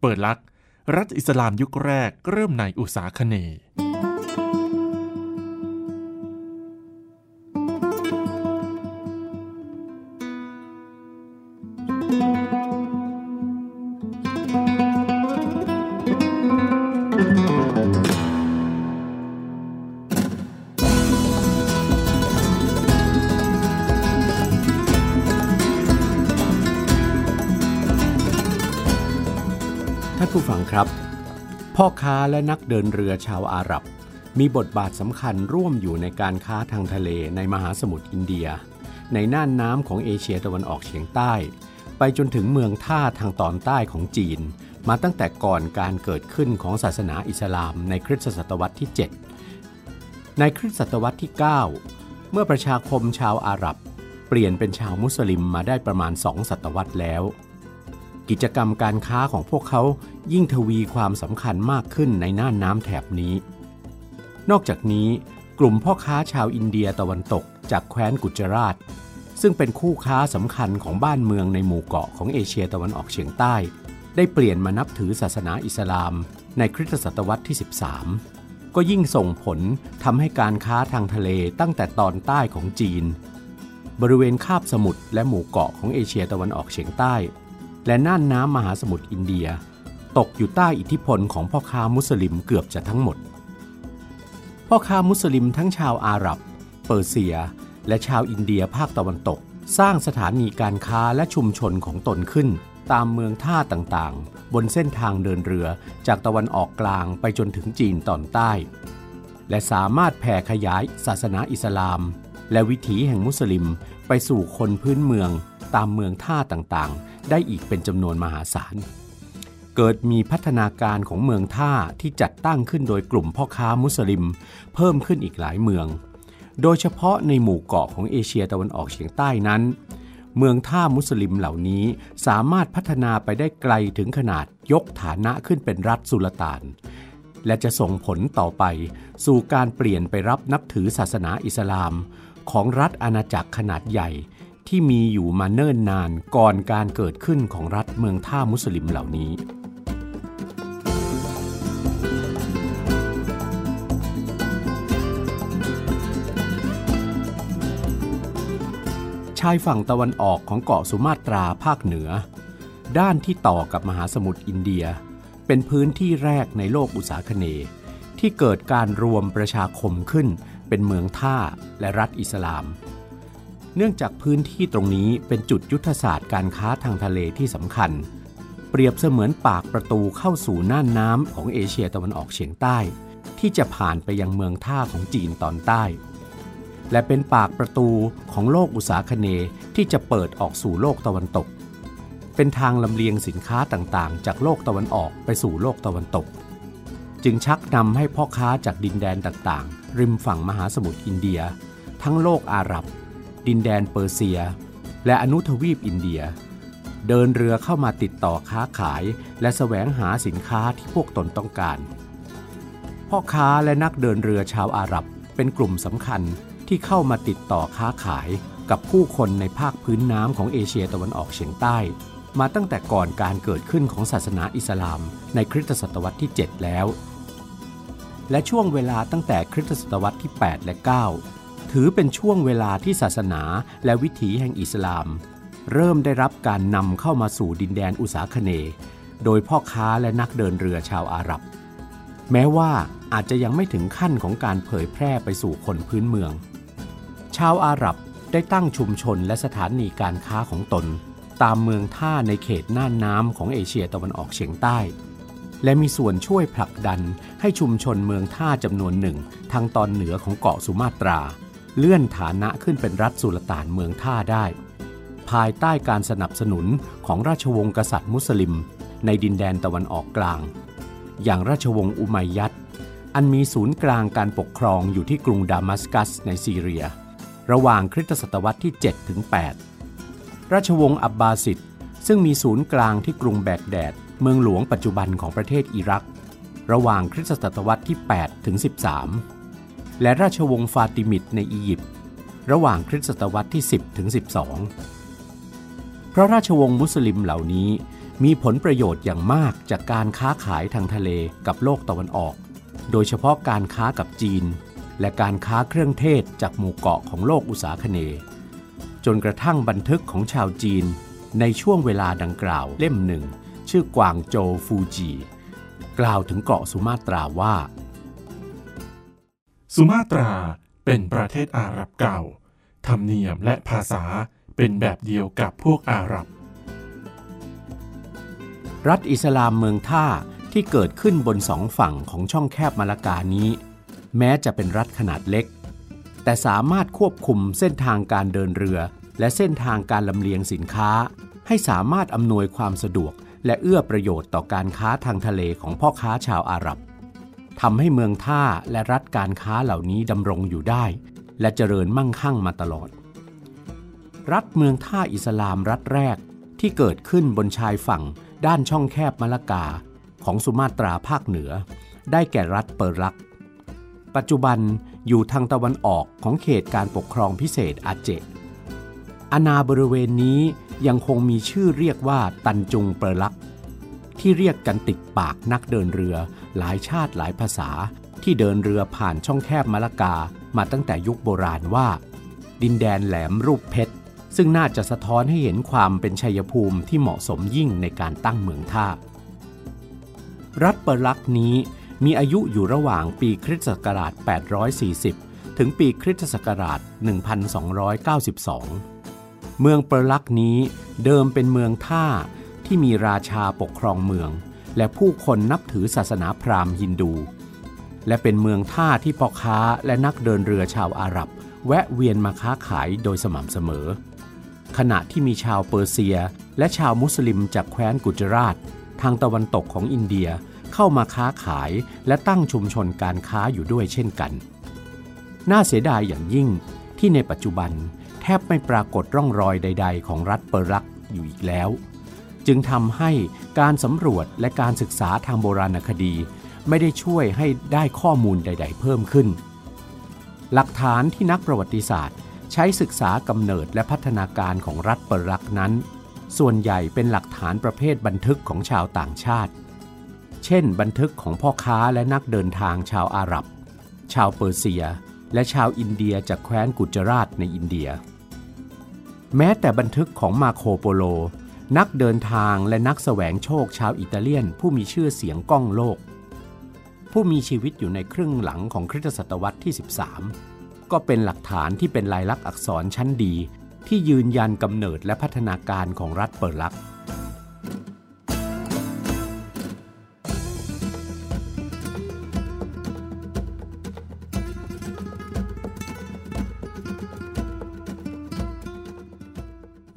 เปิดลักรัฐอิสลามยุคแรกเริ่มในอุตสาคเน พ่อค้าและนักเดินเรือชาวอาหรับ มีบทบาทสำคัญร่วมอยู่ในการค้าทางทะเลในมหาสมุทรอินเดีย ในน่านน้ำของเอเชียตะวันออกเฉียงใต้ ไปจนถึงเมืองท่าทางตอนใต้ของจีน มาตั้งแต่ก่อนการเกิดขึ้นของศาสนาอิสลามในคริสตศตวรรษที่ 7 ในคริสตศตวรรษที่ 9 เมื่อประชาคมชาวอาหรับ เปลี่ยนเป็นชาวมุสลิมมาได้ประมาณสองศตวรรษแล้ว กิจกรรมการค้าของพวกเขายิ่งทวีความสำคัญมากขึ้นในน่านน้ำแถบนี้ นอกจากนี้ กลุ่มพ่อค้าชาวอินเดียตะวันตกจากแคว้นกุจราชซึ่งเป็นคู่ค้าสำคัญของบ้านเมืองในหมู่เกาะของเอเชียตะวันออกเฉียงใต้ ได้เปลี่ยนมานับถือศาสนาอิสลามในคริสตศตวรรษที่ 13 ก็ยิ่งส่งผลทำให้การค้าทางทะเลตั้งแต่ตอนใต้ของจีน บริเวณคาบสมุทรและหมู่เกาะของเอเชียตะวันออกเฉียงใต้ และน่านน้ำมหาสมุทรอินเดีย ตกอยู่ใต้อิทธิพลของพ่อค้ามุสลิมเกือบจะทั้งหมด พ่อค้ามุสลิมทั้งชาวอาหรับ เปอร์เซีย และชาวอินเดียภาคตะวันตก สร้างสถานีการค้าและชุมชนของตนขึ้น ตามเมืองท่าต่างๆ บนเส้นทางเดินเรือจากตะวันออกกลางไปจนถึงจีนตอนใต้ และสามารถแผ่ขยายศาสนาอิสลาม และวิถีแห่งมุสลิมไปสู่คนพื้นเมืองตามเมืองท่าต่างๆ ได้อีกเป็นจำนวนมหาศาล เกิดมีพัฒนาการของเมืองท่าที่จัดตั้งขึ้นโดยกลุ่มพ่อค้ามุสลิม เพิ่มขึ้นอีกหลายเมือง โดยเฉพาะในหมู่เกาะของเอเชียตะวันออกเฉียงใต้นั้น เมืองท่ามุสลิมเหล่านี้สามารถพัฒนาไปได้ไกลถึงขนาดยกฐานะขึ้นเป็นรัฐสุลต่านและจะส่งผลต่อไปสู่การเปลี่ยนไปรับนับถือศาสนาอิสลาม ของรัฐอาณาจักรขนาดใหญ่ ที่มีอยู่มาเนิ่นนานก่อนการเกิดขึ้นของรัฐเมืองท่ามุสลิมเหล่านี้ ชายฝั่งตะวันออกของเกาะสุมาตราภาคเหนือ ด้านที่ต่อกับมหาสมุทรอินเดีย เป็นพื้นที่แรกในโลกอุษาคเน ที่เกิดการรวมประชาคมขึ้นเป็นเมืองท่าและรัฐอิสลาม เนื่องจากพื้นที่ตรงนี้เป็นจุดยุทธศาสตร์การค้าทางทะเลที่สำคัญ เปรียบเสมือนปากประตูเข้าสู่น่านน้ำของเอเชียตะวันออกเฉียงใต้ ที่จะผ่านไปยังเมืองท่าของจีนตอนใต้ และเป็นปากประตูของโลกอุตสาคเนที่จะเปิดออกสู่โลกตะวันตก เป็นทางลำเลียงสินค้าต่างๆ จากโลกตะวันออกไปสู่โลกตะวันตก จึงชักนำให้พ่อค้าจากดินแดนต่างๆ ริมฝั่งมหาสมุทรอินเดีย ทั้งโลกอาหรับ ดินแดนเปอร์เซีย และอนุทวีปอินเดีย เดินเรือเข้ามาติดต่อค้าขาย และแสวงหาสินค้าที่พวกตนต้องการ พ่อค้าและนักเดินเรือชาวอาหรับเป็นกลุ่มสำคัญที่เข้ามาติดต่อค้าขายกับผู้คนในภาคพื้นน้ำของเอเชียตะวันออกเฉียงใต้ มาตั้งแต่ก่อนการเกิดขึ้นของศาสนาอิสลามในคริสตศตวรรษที่ 7 แล้ว และช่วงเวลาตั้งแต่คริสตศตวรรษที่ 8 และ 9 ถือเป็นช่วงเวลาที่ศาสนาและวิถีแห่งอิสลาม เริ่มได้รับการนำเข้ามาสู่ดินแดนอุษาคเน โดยพ่อค้าและนักเดินเรือชาวอาหรับ แม้ว่าอาจจะยังไม่ถึงขั้นของการเผยแพร่ไปสู่คนพื้นเมือง ชาวอาหรับได้ตั้งชุมชนและสถานีการค้าของตน ตามเมืองท่าในเขตน่านน้ำของเอเชียตะวันออกเฉียงใต้ และมีส่วนช่วยผลักดันให้ชุมชนเมืองท่าจำนวนหนึ่ง ทางตอนเหนือของเกาะสุมาตรา เลื่อนฐานะขึ้นเป็นรัฐสุลต่านเมืองท่าได้ ภายใต้การสนับสนุนของราชวงศ์กษัตริย์มุสลิม ในดินแดนตะวันออกกลาง อย่างราชวงศ์อุมัยยัดอันมีศูนย์กลางการปกครองอยู่ที่กรุงดามัสกัสในซีเรีย ระหว่างคริสตศตวรรษที่ 7 ถึง 8 ราชวงศ์อับบาสิดซึ่งมีศูนย์กลางที่กรุงแบกแดด เมืองหลวงปัจจุบันของประเทศอิรัก ระหว่างคริสตศตวรรษที่ 8 ถึง 13 และราชวงศ์ฟาติมิดในอียิปต์ระหว่างคริสตศตวรรษที่ 10ถึง12 เพราะราชวงศ์มุสลิมเหล่านี้มีผลประโยชน์อย่างมากจากการค้าขายทางทะเลกับโลกตะวันออก โดยเฉพาะการค้ากับจีน และการค้าเครื่องเทศจากหมู่เกาะของโลกอุษาคเนย์จนกระทั่งบันทึกของชาวจีน ในช่วงเวลาดังกล่าวเล่มหนึ่ง ชื่อกวางโจฟูจี กล่าวถึงเกาะสุมาตราว่า สุมาตราเป็นประเทศอาหรับเก่า ธรรมเนียมและภาษาเป็นแบบเดียวกับพวกอาหรับ รัฐอิสลามเมืองท่าที่เกิดขึ้นบนสองฝั่งของช่องแคบมาลากานี้ แม้จะเป็นรัฐขนาดเล็ก แต่สามารถควบคุมเส้นทางการเดินเรือ และเส้นทางการลำเลียงสินค้า ให้สามารถอำนวยความสะดวก และเอื้อประโยชน์ต่อการค้าทางทะเลของพ่อค้าชาวอาหรับ ทำให้เมืองท่าและรัฐการค้าเหล่านี้ดำรงอยู่ได้ และเจริญมั่งคั่งมาตลอด รัฐเมืองท่าอิสลามรัฐแรกที่เกิดขึ้นบนชายฝั่งด้านช่องแคบมะละกาของสุมาตราภาคเหนือ ได้แก่รัฐเปอร์ลัก ปัจจุบันอยู่ทางตะวันออกของเขตการปกครองพิเศษอาเจอาณาบริเวณนี้ยังคงมีชื่อเรียกว่าตันจุงเปอร์ลัก ที่เรียกกันติดปากนักเดินเรือ หลายชาติหลายภาษา ที่เดินเรือผ่านช่องแคบมะละกามาตั้งแต่ยุคโบราณว่า ดินแดนแหลมรูปเพชร ซึ่งน่าจะสะท้อนให้เห็นความเป็นชัยภูมิที่เหมาะสมยิ่งในการตั้งเมืองท่า รัฐเปร์ลักษ์นี้มีอายุอยู่ระหว่างปีคริสตศักราช 840 ถึงปีคริสตศักราช 1292 เมืองเปร์ลักษ์นี้เดิมเป็นเมืองท่า ที่มีราชาปกครองเมือง และผู้คนนับถือศาสนาพราหมณ์ฮินดู และเป็นเมืองท่าที่พ่อค้าและนักเดินเรือชาวอาหรับ แวะเวียนมาค้าขายโดยสม่ำเสมอ ขณะที่มีชาวเปอร์เซีย และชาวมุสลิมจากแคว้นกุจราตทางตะวันตกของอินเดียเข้ามาค้าขายและตั้งชุมชนการค้าอยู่ด้วยเช่นกัน น่าเสียดายอย่างยิ่งที่ในปัจจุบันแทบไม่ปรากฏร่องรอยใด ๆ ของรัฐเปอร์ลักอยู่อีกแล้ว จึงทำให้การสำรวจและการศึกษาทางโบราณคดี ไม่ได้ช่วยให้ได้ข้อมูลใด ๆ เพิ่มขึ้น หลักฐานที่นักประวัติศาสตร์ ใช้ศึกษากำเนิดและพัฒนาการของรัฐเปรักนั้น ส่วนใหญ่เป็นหลักฐานประเภทบันทึกของชาวต่างชาติ เช่น บันทึกของพ่อค้าและนักเดินทางชาวอาหรับ ชาวเปอร์เซีย และชาวอินเดียจากแคว้นกุจราตในอินเดีย แม้แต่บันทึกของมาร์โคโปโล นักเดินทางและนักแสวงโชคชาวอิตาเลียน ผู้มีชื่อเสียงก้องโลก ผู้มีชีวิตอยู่ในครึ่งหลังของคริสต์ศตวรรษที่ 13 ก็เป็นหลักฐานที่เป็นลายลักษณ์อักษรชั้นดี ที่ยืนยันกำเนิดและพัฒนาการของรัฐเปอร์ลัก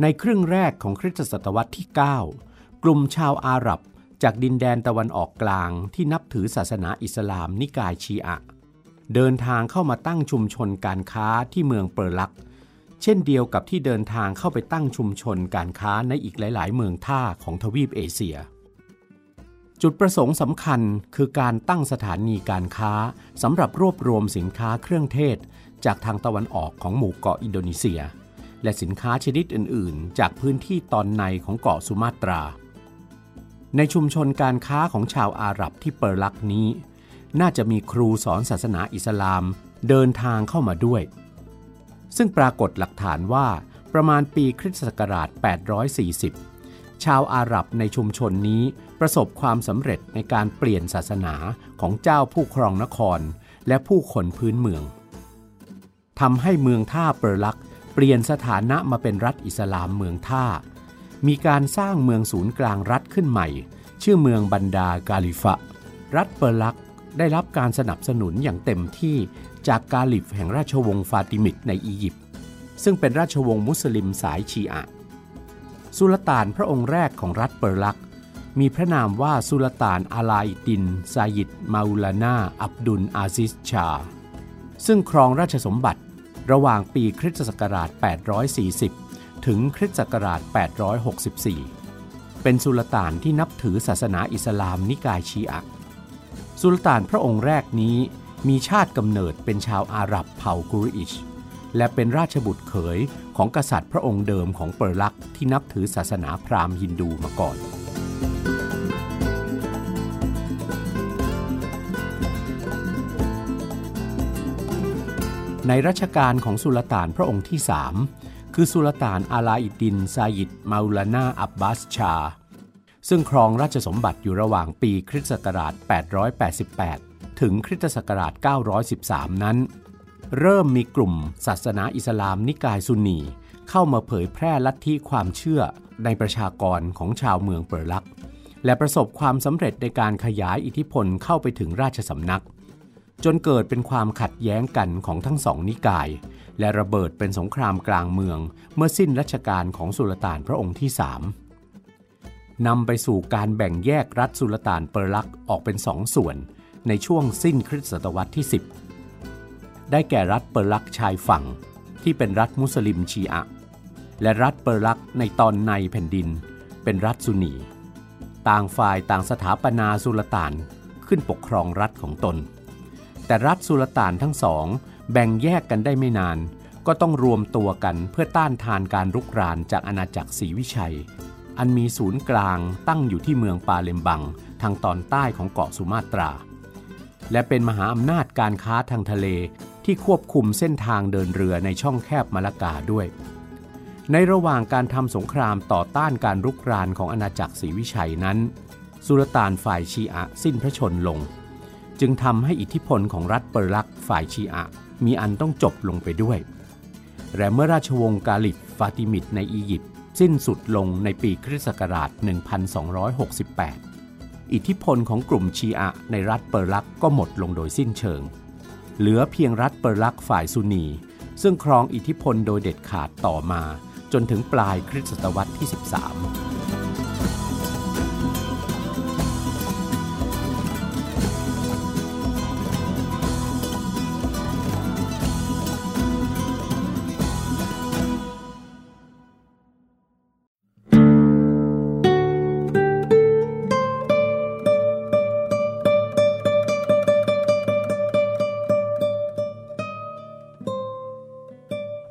ในครึ่งแรกของคริสตศตวรรษที่ 9 กลุ่มชาวอาหรับจากดินแดนตะวันออกกลางที่นับถือศาสนาอิสลามนิกายชีอะ เดินทางเข้ามาตั้งชุมชนการค้าที่เมืองเปอร์ลัก เช่นเดียวกับที่เดินทางเข้าไปตั้งชุมชนการค้าในอีกหลาย ๆ เมืองท่าของทวีปเอเชีย จุดประสงค์สำคัญคือการตั้งสถานีการค้าสำหรับรวบรวมสินค้าเครื่องเทศ จากทางตะวันออกของหมู่เกาะอินโดนีเซีย และสินค้าชนิดอื่น ๆ จากพื้นที่ตอนในของเกาะสุมาตรา ในชุมชนการค้าของชาวอาหรับที่เปอร์ลักนี้ น่าจะมีครูสอนศาสนาอิสลามเดินทางเข้ามาด้วย ซึ่งปรากฏหลักฐานว่าประมาณปีคริสตศักราช 840 ชาวอาหรับในชุมชนนี้ประสบความสำเร็จในการเปลี่ยนศาสนาของเจ้าผู้ครองนครและผู้คนพื้นเมืองทำให้เมืองท่าเปอร์ลัก เปลี่ยนสถานะมาเป็นรัฐอิสลามเมืองท่า มีการสร้างเมืองศูนย์กลางรัฐขึ้นใหม่ ชื่อเมืองบันดากาลิฟะ รัฐเปอร์ลักได้รับการสนับสนุนอย่างเต็มที่จากกาลิฟแห่งราชวงศ์ฟาติมิดในอียิปต์ซึ่งเป็นราชวงศ์มุสลิมสายชีอะสุลต่านพระองค์แรกของรัฐเปอร์ลัก มีพระนามว่าสุลต่านอาลาอิดินซายิดมาอุลานาอับดุลอาซิสชา ซึ่งครองราชสมบัติ ระหว่างปีคริสตศักราช 840 ถึงคริสตศักราช 864 เป็นสุลต่านที่นับถือศาสนาอิสลามนิกายชีอะสุลต่านพระองค์แรกนี้มีชาติกำเนิดเป็นชาวอาหรับเผ่ากุรอิช และเป็นราชบุตรเขยของกษัตริย์พระองค์เดิมของเปอร์ลักที่นับถือศาสนาพราหมณ์ฮินดูมาก่อน ในรัชกาลของสุลต่านพระองค์ที่สามคือสุลต่านอาลาอิดินซายิดมาอุลานาอับบาสชา ซึ่งครองราชสมบัติอยู่ระหว่างปีคริสต์ศักราช 888 ถึงคริสตศักราช 913 นั้น เริ่มมีกลุ่มศาสนาอิสลามนิกายซุนนี เข้ามาเผยแพร่ลัทธิความเชื่อในประชากรของชาวเมืองเปอร์ลัก และประสบความสำเร็จในการขยายอิทธิพลเข้าไปถึงราชสำนัก จนเกิดเป็นความขัดแย้งกันของทั้งสองนิกาย และระเบิดเป็นสงครามกลางเมือง เมื่อสิ้นรัชกาลของสุลต่านพระองค์ที่สามนำไปสู่การแบ่งแยกรัฐสุลต่านเปอร์ลักออกเป็นสองส่วน ในช่วงสิ้นคริสต์ศตวรรษที่ 10 ได้แก่รัฐเปอร์ลักชายฝั่ง ที่เป็นรัฐมุสลิมชีอะ และรัฐเปอร์ลักในตอนในแผ่นดิน เป็นรัฐซุนี ต่างฝ่ายต่างสถาปนาสุลต่านขึ้นปกครองรัฐของตน แต่รัฐสุลต่านทั้งสอง แบ่งแยกกันได้ไม่นาน ก็ต้องรวมตัวกันเพื่อต้านทานการรุกรานจากอาณาจักรศรีวิชัย อันมีศูนย์กลางตั้งอยู่ที่เมืองปาเลมบัง ทางตอนใต้ของเกาะสุมาตรา และเป็นมหาอำนาจการค้าทางทะเลที่ควบคุมเส้นทางเดินเรือในช่องแคบมาลากาด้วย ในระหว่างการทำสงครามต่อต้านการรุกรานของอาณาจักรศรีวิชัยนั้น สุลต่านฝ่ายชีอะสิ้นพระชนม์ลง จึงทำให้อิทธิพลของรัฐเปอร์ลักฝ่ายชีอะมีอันต้องจบลงไปด้วย และเมื่อราชวงศ์กาลิฟฟาติมิดในอียิปต์สิ้นสุดลงในปีคริสต์ศักราช 1268 อิทธิพลของกลุ่มชีอะในรัฐเปอร์ลักก็หมดลงโดยสิ้นเชิง เหลือเพียงรัฐเปอร์ลักฝ่ายซุนี ซึ่งครองอิทธิพลโดยเด็ดขาดต่อมาจนถึงปลายคริสตศตวรรษที่ 13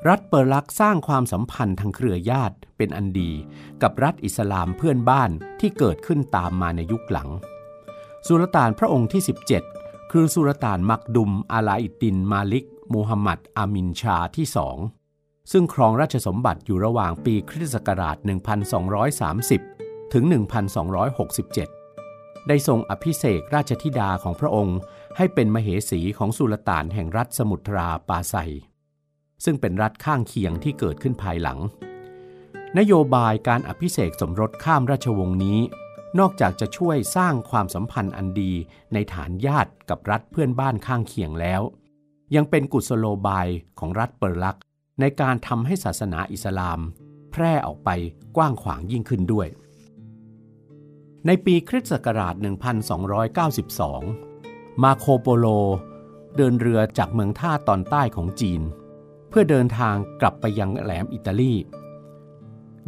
รัฐเปอร์ลักสร้างความสัมพันธ์ทางเครือญาติเป็นอันดี กับรัฐอิสลามเพื่อนบ้านที่เกิดขึ้นตามมาในยุคหลัง สุลต่านพระองค์ที่ 17 คือสุลต่านมักดุมอาลาอิดดินมาลิกมูฮัมหมัดอามินชาที่สองซึ่งครองราชสมบัติอยู่ระหว่างปีคริสตศักราช 1230 ถึง 1267 ได้ทรงอภิเษกราชธิดาของพระองค์ ให้เป็นมเหสีของสุลต่านแห่งรัฐสมุทราปาไซ ซึ่งเป็นรัฐข้างเคียงที่เกิดขึ้นภายหลัง นโยบายการอภิเษกสมรสข้ามราชวงศ์นี้ นอกจากจะช่วยสร้างความสัมพันธ์อันดีในฐานญาติกับรัฐเพื่อนบ้านข้างเคียงแล้ว ยังเป็นกุศโลบายของรัฐเปอร์ลักในการทำให้ศาสนาอิสลาม แพร่ออกไปกว้างขวางยิ่งขึ้นด้วย ในปีคริสต์ศักราช 1292 มาโคโปโล เดินเรือจากเมืองท่าตอนใต้ของจีน เพื่อเดินทางกลับไปยังแหลมอิตาลี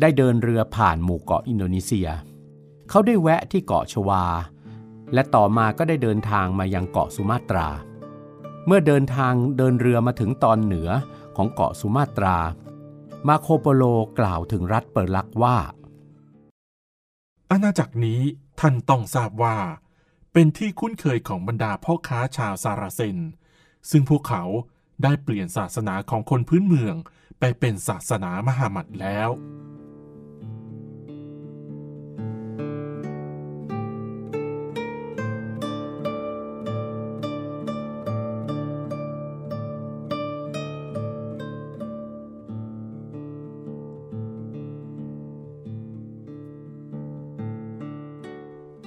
ได้เดินเรือผ่านหมู่เกาะอินโดนีเซีย เขาได้แวะที่เกาะชวา และต่อมาก็ได้เดินทางมายังเกาะสุมาตรา เมื่อเดินทางเดินเรือมาถึงตอนเหนือของเกาะสุมาตรา มาโคโปโลกล่าวถึงรัฐเปิดลักว่า อาณาจักรนี้ท่านต้องทราบว่า เป็นที่คุ้นเคยของบรรดาพ่อค้าชาวซาราเซน ซึ่งพวกเขา ได้เปลี่ยนศาสนาของคนพื้นเมืองไปเป็นศาสนามหามัดแล้ว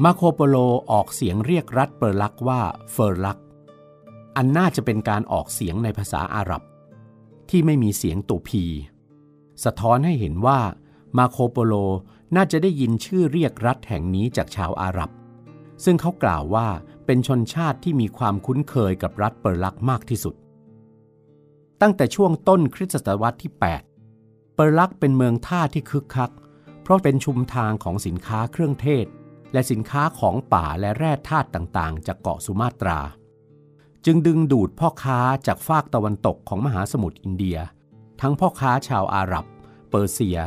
มาร์โคโปโลออกเสียงเรียกรัฐเปอร์ลักว่าเฟอร์ลัก อันน่าจะเป็นการออกเสียงในภาษาอาหรับ ที่ไม่มีเสียงตัว P สะท้อนให้เห็นว่ามาร์โคโปโลน่าจะได้ยินชื่อเรียกรัฐแห่งนี้จากชาวอาหรับ ซึ่งเขากล่าวว่าเป็นชนชาติที่มีความคุ้นเคยกับรัฐเปอร์ลักมากที่สุด ตั้งแต่ช่วงต้นคริสต์ศตวรรษที่ 8 เปอร์ลักเป็นเมืองท่าที่คึกคัก เพราะเป็นชุมทางของสินค้าเครื่องเทศ และสินค้าของป่าและแร่ธาตุต่างๆ จากเกาะสุมาตรา จึงดึงดูดพ่อค้าจากฝากตะวันตกของมหาสมุทรอินเดีย ทั้งพ่อค้าชาวอาหรับ เปอร์เซีย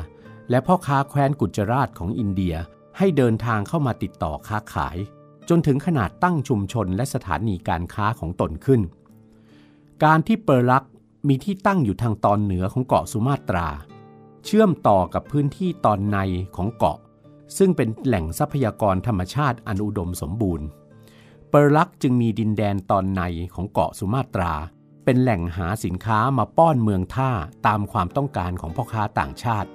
และพ่อค้าแคว้นกุจราชของอินเดียให้เดินทางเข้ามาติดต่อค้าขาย จนถึงขนาดตั้งชุมชนและสถานีการค้าของตนขึ้น การที่เปอร์ลักมีที่ตั้งอยู่ทางตอนเหนือของเกาะสุมาตรา เชื่อมต่อกับพื้นที่ตอนในของเกาะ ซึ่งเป็นแหล่งทรัพยากรธรรมชาติอันอุดมสมบูรณ์ เปอร์ลักจึงมีดินแดนตอนในของเกาะสุมาตรา เป็นแหล่งหาสินค้ามาป้อนเมืองท่าตามความต้องการของพ่อค้าต่างชาติ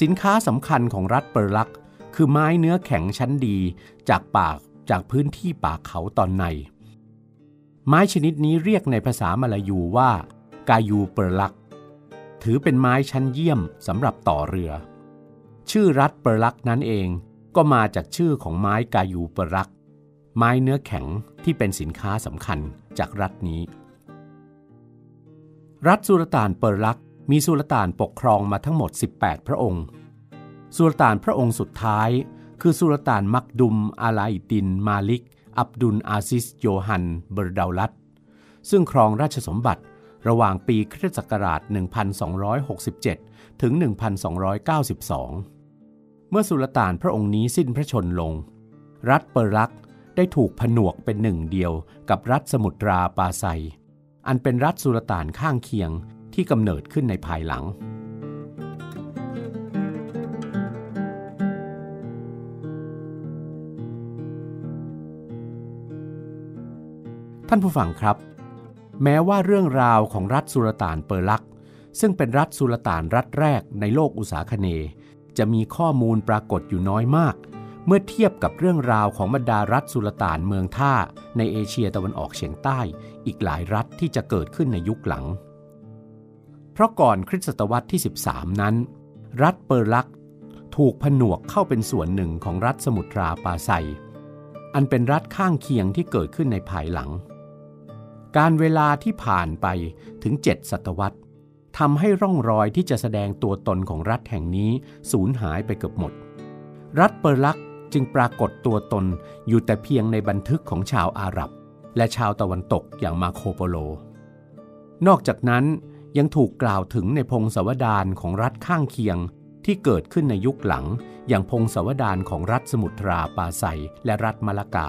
สินค้าสำคัญของรัฐเปอร์ลักคือไม้เนื้อแข็งชั้นดีจากปากจากพื้นที่ป่าเขาตอนใน ไม้ชนิดนี้เรียกในภาษามลายูว่ากายูเปอร์ลัก ถือเป็นไม้ชั้นเยี่ยมสำหรับต่อเรือ ชื่อรัฐเปอร์ลักนั้นเองก็มาจากชื่อของไม้กายูเปอร์ลัก ไม้เนื้อแข็งที่เป็นสินค้าสำคัญจากรัฐนี้ รัฐสุลต่านเปอร์ลักมีสุลต่านปกครองมาทั้งหมด 18 พระองค์ สุลต่านพระองค์สุดท้าย คือสุลต่านมักดุมอาลาอิดิน มาลิก อับดุลอาซิส โยฮัน เบอร์ดาลัต ซึ่งครองราชสมบัติระหว่างปีคริสต์ศักราช 1267 ถึง 1292 เมื่อสุลต่านพระองค์นี้สิ้นพระชนลง รัฐเปอร์ลัก ได้ถูกผนวกเป็นหนึ่งเดียวกับรัฐสมุทราปาไซ อันเป็นรัฐสุลต่านข้างเคียงที่กำเนิดขึ้นในภายหลัง ท่านผู้ฟังครับ แม้ว่าเรื่องราวของรัฐสุลต่านเปอร์ลัก ซึ่งเป็นรัฐสุลต่านรัฐแรกในโลกอุตสาคเน จะมีข้อมูลปรากฏอยู่น้อยมาก เมื่อเทียบกับเรื่องราวของบรรดารัฐสุลต่านเมืองท่า ในเอเชียตะวันออกเฉียงใต้ อีกหลายรัฐที่จะเกิดขึ้นในยุคหลัง เพราะก่อนคริสตศตวรรษที่ 13 นั้น รัฐเปอร์ลักถูกผนวกเข้าเป็นส่วนหนึ่งของรัฐสมุทราปาไซ อันเป็นรัฐข้างเคียงที่เกิดขึ้นในภายหลัง การเวลาที่ผ่านไปถึง 7 ศตวรรษทำให้ร่องรอยที่จะแสดงตัวตนของรัฐแห่งนี้สูญหายไปเกือบหมด รัฐเปอร์ลัก จึงปรากฏตัวตนอยู่แต่เพียงในบันทึกของชาวอาหรับ และชาวตะวันตกอย่างมาโคโปโล นอกจากนั้นยังถูกกล่าวถึงในพงศาวดารของรัฐข้างเคียงที่เกิดขึ้นในยุคหลัง อย่างพงศาวดารของรัฐสมุทราปาไซและรัฐมะละกา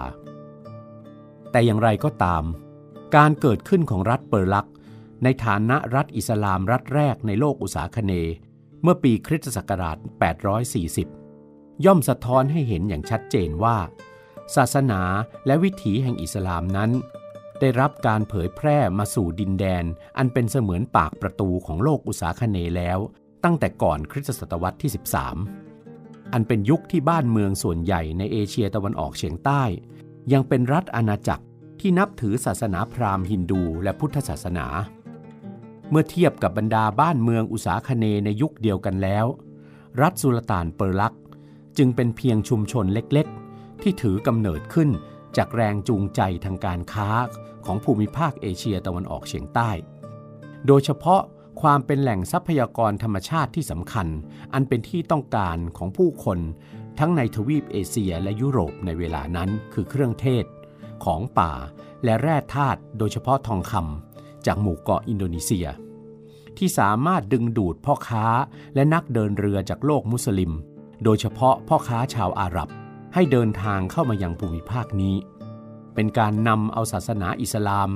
แต่อย่างไรก็ตาม การเกิดขึ้นของรัฐเปอร์ลัก ในฐานะรัฐอิสลามรัฐแรกในโลกอุษาคเน เมื่อปีคริสตศักราช 840 ย่อมสะท้อนให้เห็นอย่างชัดเจนว่า ศาสนาและวิถีแห่งอิสลามนั้น ได้รับการเผยแพร่มาสู่ดินแดน อันเป็นเสมือนปากประตูของโลกอุษาคเนย์แล้ว ตั้งแต่ก่อนคริสตศตวรรษที่ 13 อันเป็นยุคที่บ้านเมืองส่วนใหญ่ในเอเชียตะวันออกเฉียงใต้ ยังเป็นรัฐอาณาจักรที่นับถือศาสนาพราหมณ์ฮินดูและพุทธศาสนา เมื่อเทียบกับบรรดาบ้านเมืองอุษาคเนย์ในยุคเดียวกันแล้ว รัฐสุลต่านเปอร์ลัก จึงเป็นเพียงชุมชนเล็กๆ ที่ถือกำเนิดขึ้นจากแรงจูงใจทางการค้าของภูมิภาคเอเชียตะวันออกเฉียงใต้ โดยเฉพาะความเป็นแหล่งทรัพยากรธรรมชาติที่สำคัญ อันเป็นที่ต้องการของผู้คนทั้งในทวีปเอเชียและยุโรปในเวลานั้นคือเครื่องเทศ ของป่าและแร่ธาตุโดยเฉพาะทองคำจากหมู่เกาะอินโดนีเซีย ที่สามารถดึงดูดพ่อค้าและนักเดินเรือจากโลกมุสลิม โดยเฉพาะพ่อค้าชาวอาหรับให้เดินทางเข้ามายังภูมิภาคนี้ เป็นการนำเอาศาสนาอิสลาม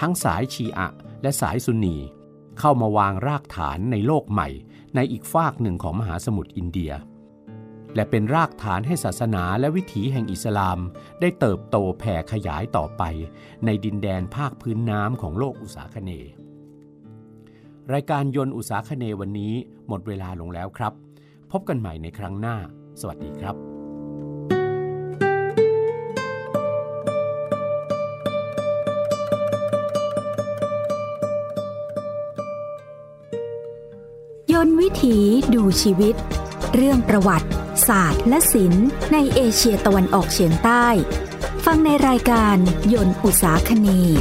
ทั้งสายชีอะและสายซุนนี เข้ามาวางรากฐานในโลกใหม่ ในอีกฝากหนึ่งของมหาสมุทรอินเดีย และเป็นรากฐานให้ศาสนาและวิถีแห่งอิสลาม ได้เติบโตแผ่ขยายต่อไป ในดินแดนภาคพื้นน้ำของโลกอุษาคเนย์รายการยนต์อุษาคเนย์วันนี้หมดเวลาลงแล้วครับ พบกันใหม่ในครั้งหน้า สวัสดีครับยนวิถีดูชีวิต เรื่องประวัติ ศาสตร์ และศิลป์ในเอเชียตะวันออกเฉียงใต้ ฟังในรายการยนต์อุตสาคเนย์